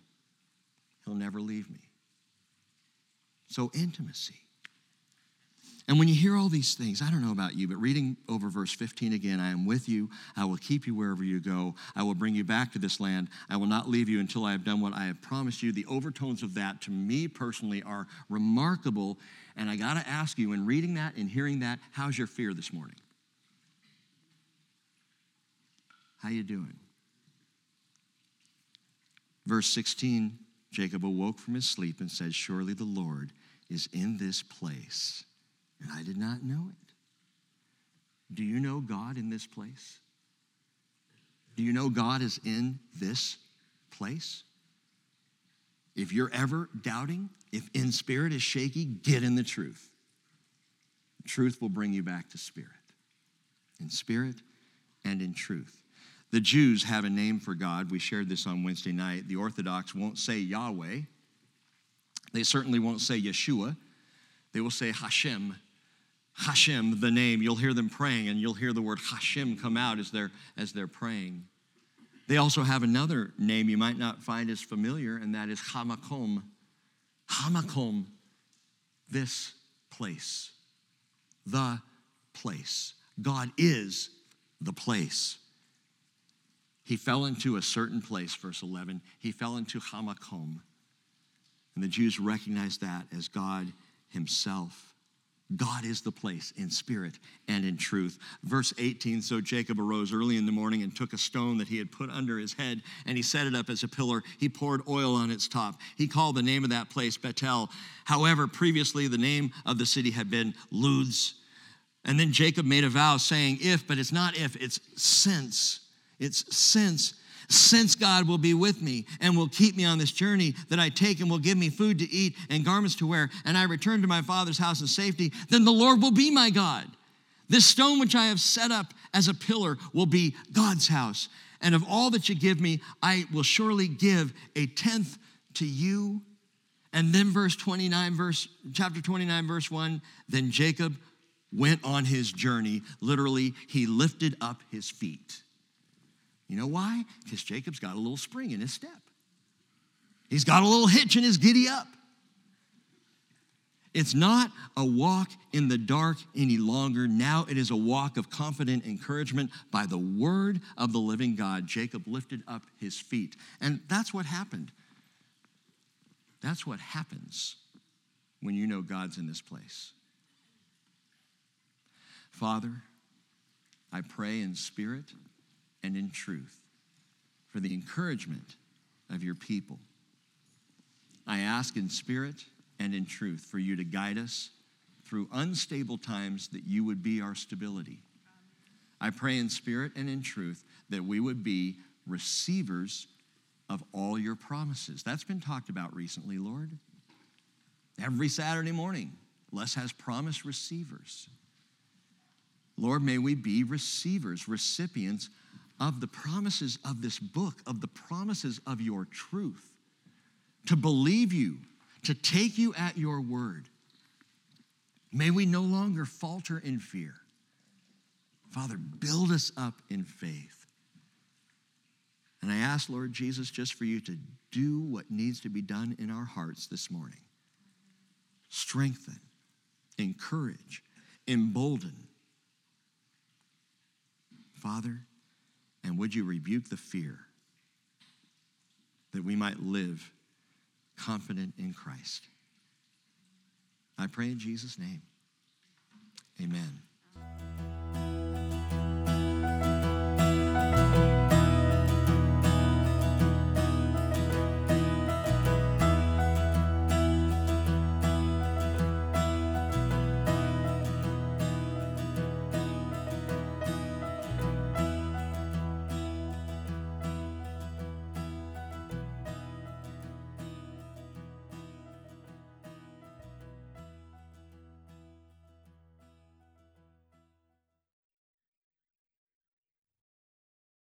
A: he'll never leave me. So, intimacy. And when you hear all these things, I don't know about you, but reading over verse 15 again, I am with you. I will keep you wherever you go. I will bring you back to this land. I will not leave you until I have done what I have promised you. The overtones of that, to me personally, are remarkable. And I got to ask you, in reading that and hearing that, how's your fear this morning? How you doing? Verse 16, Jacob awoke from his sleep and said, Surely the Lord is in this place and I did not know it. Do you know God in this place? Do you know God is in this place? If you're ever doubting, if in spirit is shaky, get in the truth. Truth will bring you back to spirit, in spirit and in truth. The Jews have a name for God. We shared this on Wednesday night. The Orthodox won't say Yahweh. They certainly won't say Yeshua. they will say Hashem. Hashem, the name. You'll hear them praying, and you'll hear the word Hashem come out as they're, as they're praying. They also have another name you might not find as familiar, and that is Hamakom. Hamakom, this place, the place. God is the place. He fell into a certain place, verse 11. He fell into Hamakom. And the Jews recognized that as God Himself. God is the place in spirit and in truth. Verse 18 So Jacob arose early in the morning and took a stone that he had put under his head, and he set it up as a pillar. He poured oil on its top. He called the name of that place Bethel. However, previously the name of the city had been Luz. And then Jacob made a vow saying, If, but it's not if, it's since. It's since since God will be with me and will keep me on this journey that I take and will give me food to eat and garments to wear, and I return to my father's house in safety, then the Lord will be my God. This stone which I have set up as a pillar will be God's house. And of all that you give me, I will surely give a tenth to you. And then verse 29, verse chapter 29, verse 1, then Jacob went on his journey. Literally, he lifted up his feet. You know why? Because Jacob's got a little spring in his step. He's got a little hitch in his giddy up. It's not a walk in the dark any longer. Now it is a walk of confident encouragement by the word of the living God. Jacob lifted up his feet. And that's what happened. That's what happens when you know God's in this place. Father, I pray in spirit and in truth for the encouragement of your people. I ask in spirit and in truth for you to guide us through unstable times that you would be our stability. I pray in spirit and in truth that we would be receivers of all your promises. That's been talked about recently, Lord. Every Saturday morning, Les has promised receivers. Lord, may we be receivers, recipients of the promises of this book, of the promises of your truth, to believe you, to take you at your word. May we no longer falter in fear. Father, build us up in faith. And I ask, Lord Jesus, just for you to do what needs to be done in our hearts this morning. Strengthen, encourage, embolden. Father, and would you rebuke the fear that we might live confident in Christ? I pray in Jesus' name. Amen.